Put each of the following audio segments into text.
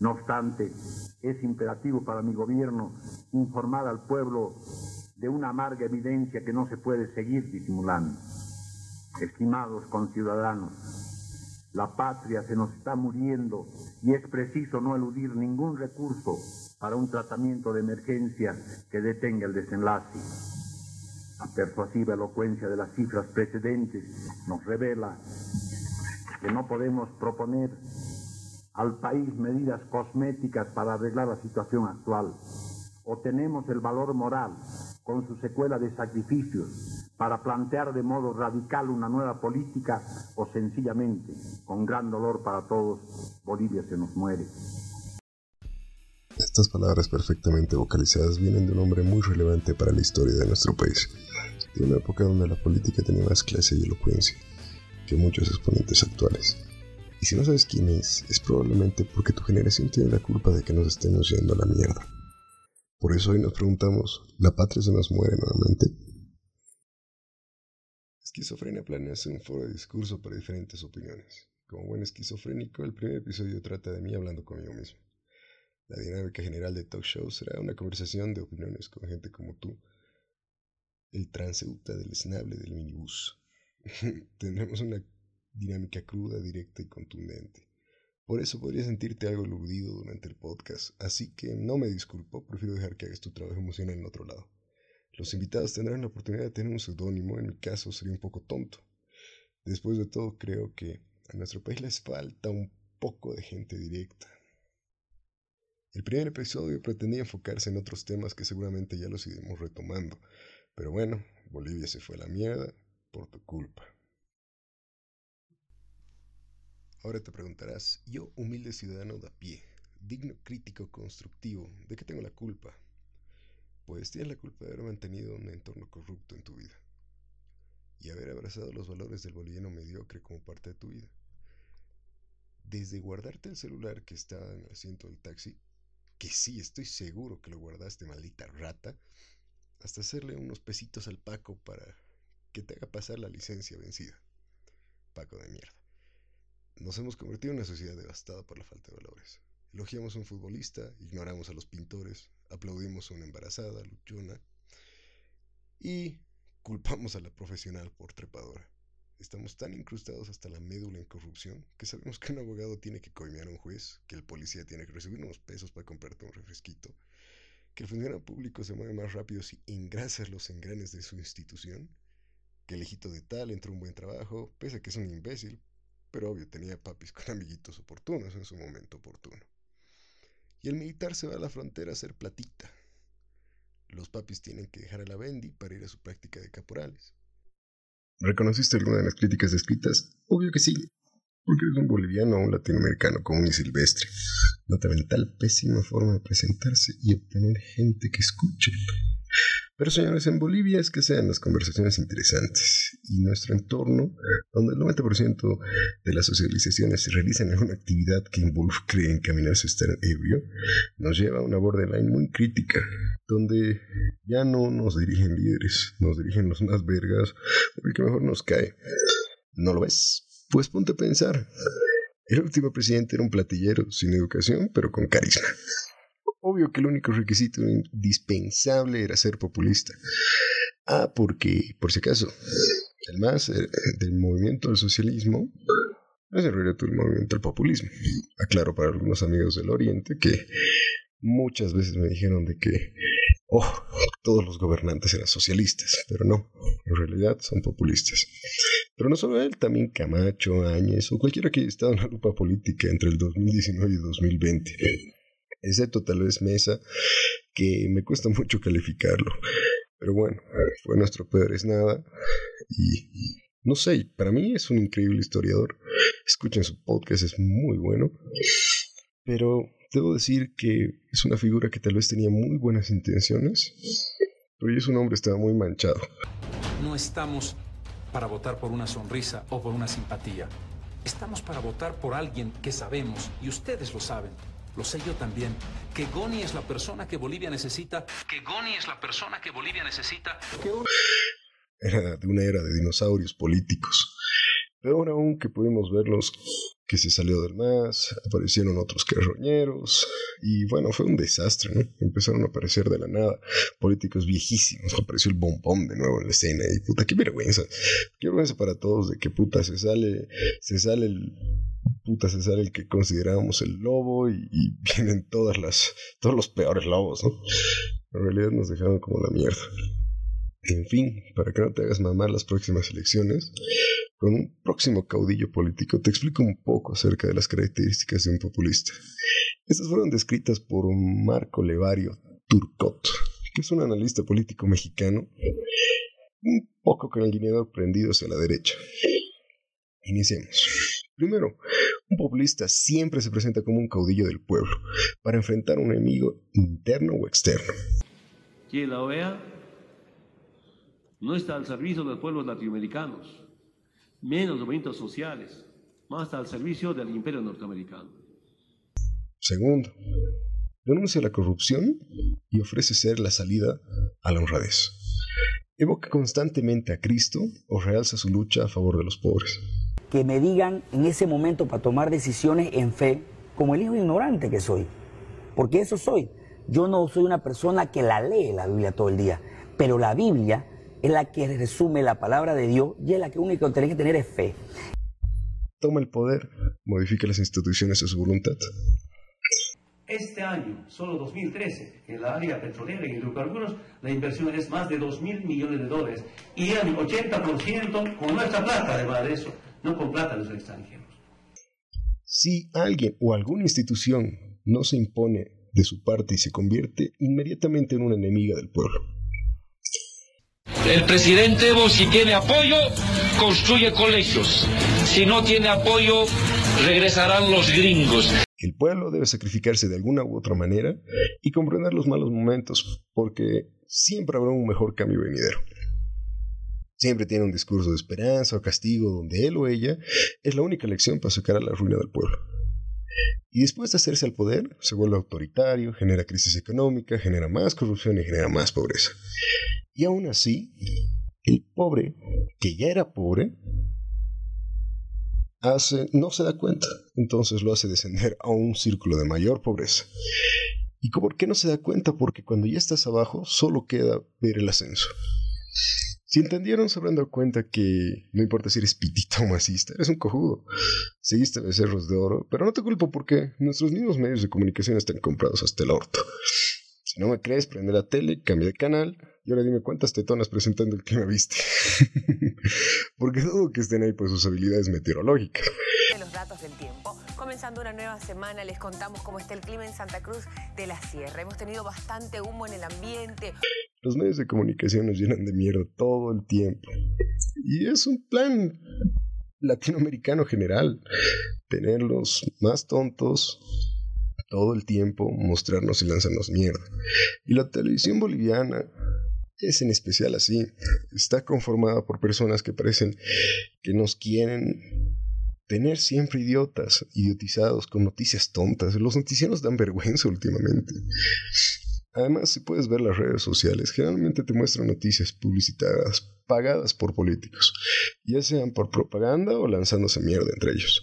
No obstante, es imperativo para mi gobierno informar al pueblo de una amarga evidencia que no se puede seguir disimulando. Estimados conciudadanos, la patria se nos está muriendo y es preciso no eludir ningún recurso para un tratamiento de emergencia que detenga el desenlace. La persuasiva elocuencia de las cifras precedentes nos revela que no podemos proponer al país medidas cosméticas para arreglar la situación actual. O tenemos el valor moral, con su secuela de sacrificios, para plantear de modo radical una nueva política, o sencillamente, con gran dolor para todos, Bolivia se nos muere. Estas palabras perfectamente vocalizadas vienen de un hombre muy relevante para la historia de nuestro país, de una época donde la política tenía más clase y elocuencia que muchos exponentes actuales. Y si no sabes quién es, es probablemente porque tu generación tiene la culpa de que nos estemos yendo a la mierda. Por eso hoy nos preguntamos, ¿la patria se nos muere nuevamente? Esquizofrenia planea hacer un foro de discurso para diferentes opiniones. Como buen esquizofrénico, el primer episodio trata de mí hablando conmigo mismo. La dinámica general de talk show será una conversación de opiniones con gente como tú, el transeúnte del esnable del minibús. Tendremos una dinámica cruda, directa y contundente. Por eso podría sentirte algo eludido durante el podcast, así que no me disculpo, prefiero dejar que hagas tu trabajo emocional en otro lado. Los invitados tendrán la oportunidad de tener un seudónimo, en mi caso sería un poco tonto. Después de todo, creo que a nuestro país les falta un poco de gente directa. El primer episodio pretendía enfocarse en otros temas que seguramente ya los iremos retomando, pero bueno, Bolivia se fue a la mierda por tu culpa. Ahora te preguntarás, yo, humilde ciudadano de a pie, digno crítico constructivo, ¿de qué tengo la culpa? Pues tienes la culpa de haber mantenido un entorno corrupto en tu vida y haber abrazado los valores del boliviano mediocre como parte de tu vida. Desde guardarte el celular que estaba en el asiento del taxi, que sí, estoy seguro que lo guardaste, maldita rata, hasta hacerle unos pesitos al Paco para que te haga pasar la licencia vencida. Paco de mierda. Nos hemos convertido en una sociedad devastada por la falta de valores. Elogiamos a un futbolista, ignoramos a los pintores, aplaudimos a una embarazada, luchona, y culpamos a la profesional por trepadora. Estamos tan incrustados hasta la médula en corrupción que sabemos que un abogado tiene que coimear a un juez, que el policía tiene que recibir unos pesos para comprarte un refresquito, que el funcionario público se mueve más rápido si engrasas los engranes de su institución, que el hijito de tal entró un buen trabajo, pese a que es un imbécil, pero obvio, tenía papis con amiguitos oportunos en su momento oportuno. Y el militar se va a la frontera a hacer platita. Los papis tienen que dejar a la Bendy para ir a su práctica de caporales. ¿Reconociste alguna de las críticas descritas? Obvio que sí, porque eres un boliviano o un latinoamericano común y silvestre. Nota mental, pésima forma de presentarse y obtener gente que escuche. Pero señores, en Bolivia es que sean las conversaciones interesantes y nuestro entorno, donde el 90% de las socializaciones se realizan en alguna actividad que involucre encaminarse a estar ebrio, nos lleva a una borderline muy crítica, donde ya no nos dirigen líderes, nos dirigen los más vergas o el que mejor nos cae. ¿No lo ves? Pues ponte a pensar. El último presidente era un platillero sin educación, pero con carisma. Obvio que el único requisito indispensable era ser populista. Ah, porque, por si acaso, el más eh, del movimiento del socialismo es el movimiento del populismo. Aclaro para algunos amigos del Oriente que muchas veces me dijeron de que, oh, todos los gobernantes eran socialistas, pero no, en realidad son populistas. Pero no solo él, también Camacho, Áñez o cualquiera que haya estado en la lupa política entre el 2019 y 2020 excepto tal vez Mesa, que me cuesta mucho calificarlo. Pero bueno, fue nuestro peor es nada. Y no sé, para mí es un increíble historiador. Escuchen su podcast, es muy bueno. Pero debo decir que es una figura que tal vez tenía muy buenas intenciones, pero ya su nombre estaba muy manchado. No estamos para votar por una sonrisa o por una simpatía. Estamos para votar por alguien que sabemos, y ustedes lo saben, lo sé yo también, que Goni es la persona que Bolivia necesita, que Goni es la persona que Bolivia necesita. Era de una era de dinosaurios políticos. Peor aún que pudimos verlos que se salió del MAS, aparecieron otros carroñeros, y bueno, fue un desastre, ¿no? Empezaron a aparecer de la nada políticos viejísimos, apareció el bombón de nuevo en la escena, y puta, qué vergüenza, qué vergüenza para todos de que puta se sale, se sale el puta se sale el que considerábamos el lobo y, y, vienen todas las, todos los peores lobos, ¿no? En realidad nos dejaron como la mierda. En fin, para que no te hagas mamar las próximas elecciones, con un próximo caudillo político te explico un poco acerca de las características de un populista. Estas fueron descritas por Marco Levario Turcot, que es un analista político mexicano, un poco con el guineador prendido hacia la derecha. Iniciemos. Primero, un populista siempre se presenta como un caudillo del pueblo, para enfrentar a un enemigo interno o externo. Que la OEA no está al servicio de los pueblos latinoamericanos menos movimientos sociales, más al servicio del imperio norteamericano. Segundo, denuncia la corrupción y ofrece ser la salida a la honradez. Evoca constantemente a Cristo o realza su lucha a favor de los pobres. Que me digan en ese momento para tomar decisiones en fe, como el hijo ignorante que soy. Porque eso soy. Yo no soy una persona que la lee la Biblia todo el día, pero la Biblia es la que resume la palabra de Dios y es la que único que tiene que tener es fe. Toma el poder, modifica las instituciones a su voluntad. Este año, solo 2013, en la área petrolera y hidrocarburos, la inversión es más de 2 mil millones de dólares. Y el 80% con nuestra plata, además de eso, no con plata de los extranjeros. Si alguien o alguna institución no se impone de su parte y se convierte inmediatamente en una enemiga del pueblo. El presidente Evo, si tiene apoyo, construye colegios. Si no tiene apoyo, regresarán los gringos. El pueblo debe sacrificarse de alguna u otra manera y comprender los malos momentos, porque siempre habrá un mejor cambio venidero. Siempre tiene un discurso de esperanza o castigo donde él o ella es la única elección para sacar a la ruina del pueblo. Y después de hacerse al poder, se vuelve autoritario, genera crisis económica, genera más corrupción y genera más pobreza. Y aún así, el pobre, que ya era pobre, hace, no se da cuenta, entonces lo hace descender a un círculo de mayor pobreza. ¿Y por qué no se da cuenta? Porque cuando ya estás abajo, solo queda ver el ascenso. Si entendieron, se habrán dado cuenta que no importa si eres pitito o masista, eres un cojudo. Seguiste becerros de oro, pero no te culpo porque nuestros mismos medios de comunicación están comprados hasta el orto. Si no me crees, prende la tele, cambia de canal y ahora dime cuántas tetonas presentando el clima viste. porque dudo que estén ahí por sus habilidades meteorológicas. Los datos del tiempo. Comenzando una nueva semana, les contamos cómo está el clima en Santa Cruz de la Sierra. Hemos tenido bastante humo en el ambiente. Los medios de comunicación nos llenan de mierda todo el tiempo. Y es un plan latinoamericano general. Tenerlos más tontos todo el tiempo, mostrarnos y lanzarnos mierda. Y la televisión boliviana es en especial así. Está conformada por personas que parecen que nos quieren tener siempre idiotas, idiotizados con noticias tontas. Los noticieros dan vergüenza últimamente. Además, si puedes ver las redes sociales, generalmente te muestran noticias publicitadas, pagadas por políticos, ya sean por propaganda o lanzándose mierda entre ellos.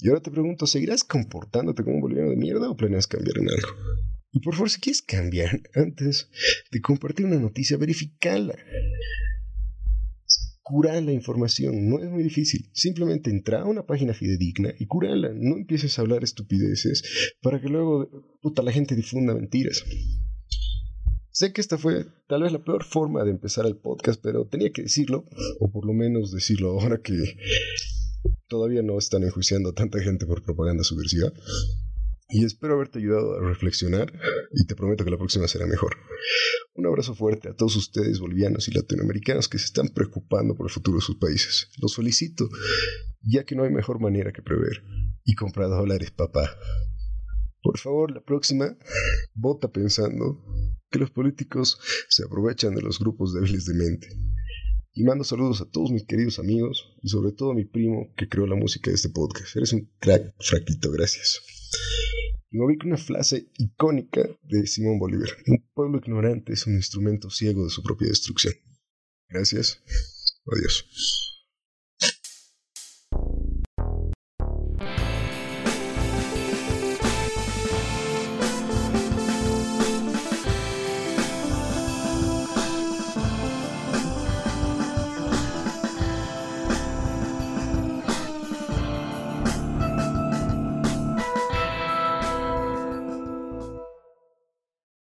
Y ahora te pregunto, ¿seguirás comportándote como un boliviano de mierda o planeas cambiar en algo? Y por favor, si quieres cambiar, antes de compartir una noticia, verificala. Cura la información, no es muy difícil. Simplemente entra a una página fidedigna y curala. No empieces a hablar estupideces para que luego puta, la gente difunda mentiras. Sé que esta fue tal vez la peor forma de empezar el podcast, pero tenía que decirlo, o por lo menos decirlo ahora que todavía no están enjuiciando a tanta gente por propaganda subversiva. Y espero haberte ayudado a reflexionar y te prometo que la próxima será mejor. Un abrazo fuerte a todos ustedes bolivianos y latinoamericanos que se están preocupando por el futuro de sus países. Los felicito, ya que no hay mejor manera que prever. Y comprar dólares, papá. Por favor, la próxima, vota pensando que los políticos se aprovechan de los grupos débiles de mente. Y mando saludos a todos mis queridos amigos y sobre todo a mi primo que creó la música de este podcast. Eres un crack, fraquito, gracias. Y me con una frase icónica de Simón Bolívar. Un pueblo ignorante es un instrumento ciego de su propia destrucción. Gracias. Adiós.